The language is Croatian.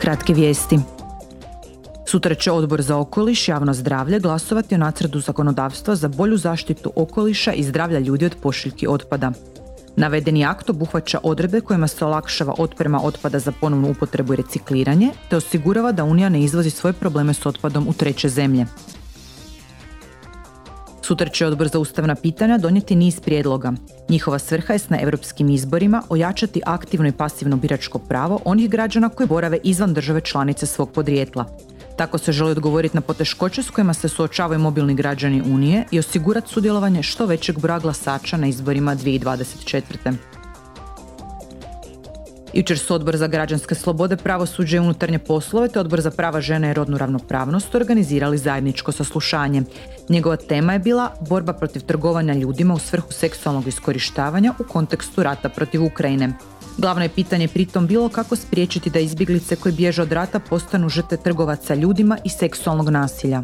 Kratke vijesti. Sutra će odbor za okoliš, javno zdravlje glasovati o nacrtu zakonodavstva za bolju zaštitu okoliša i zdravlja ljudi od pošiljki otpada. Navedeni akt obuhvaća odredbe kojima se olakšava otprema otpada za ponovnu upotrebu i recikliranje, te osigurava da Unija ne izvozi svoje probleme s otpadom u treće zemlje. Sutra će odbor za ustavna pitanja donijeti niz prijedloga. Njihova svrha je na europskim izborima ojačati aktivno i pasivno biračko pravo onih građana koji borave izvan države članice svog podrijetla. Tako se želi odgovoriti na poteškoće s kojima se suočavaju mobilni građani Unije i osigurati sudjelovanje što većeg broja glasača na izborima 2024. Jučer su Odbor za građanske slobode, pravosuđe i unutarnje poslove te Odbor za prava žene i rodnu ravnopravnost organizirali zajedničko saslušanje. Njegova tema je bila borba protiv trgovanja ljudima u svrhu seksualnog iskorištavanja u kontekstu rata protiv Ukrajine. Glavno je pitanje pritom bilo kako spriječiti da izbjeglice koji bježe od rata postanu žrtve trgovaca ljudima i seksualnog nasilja.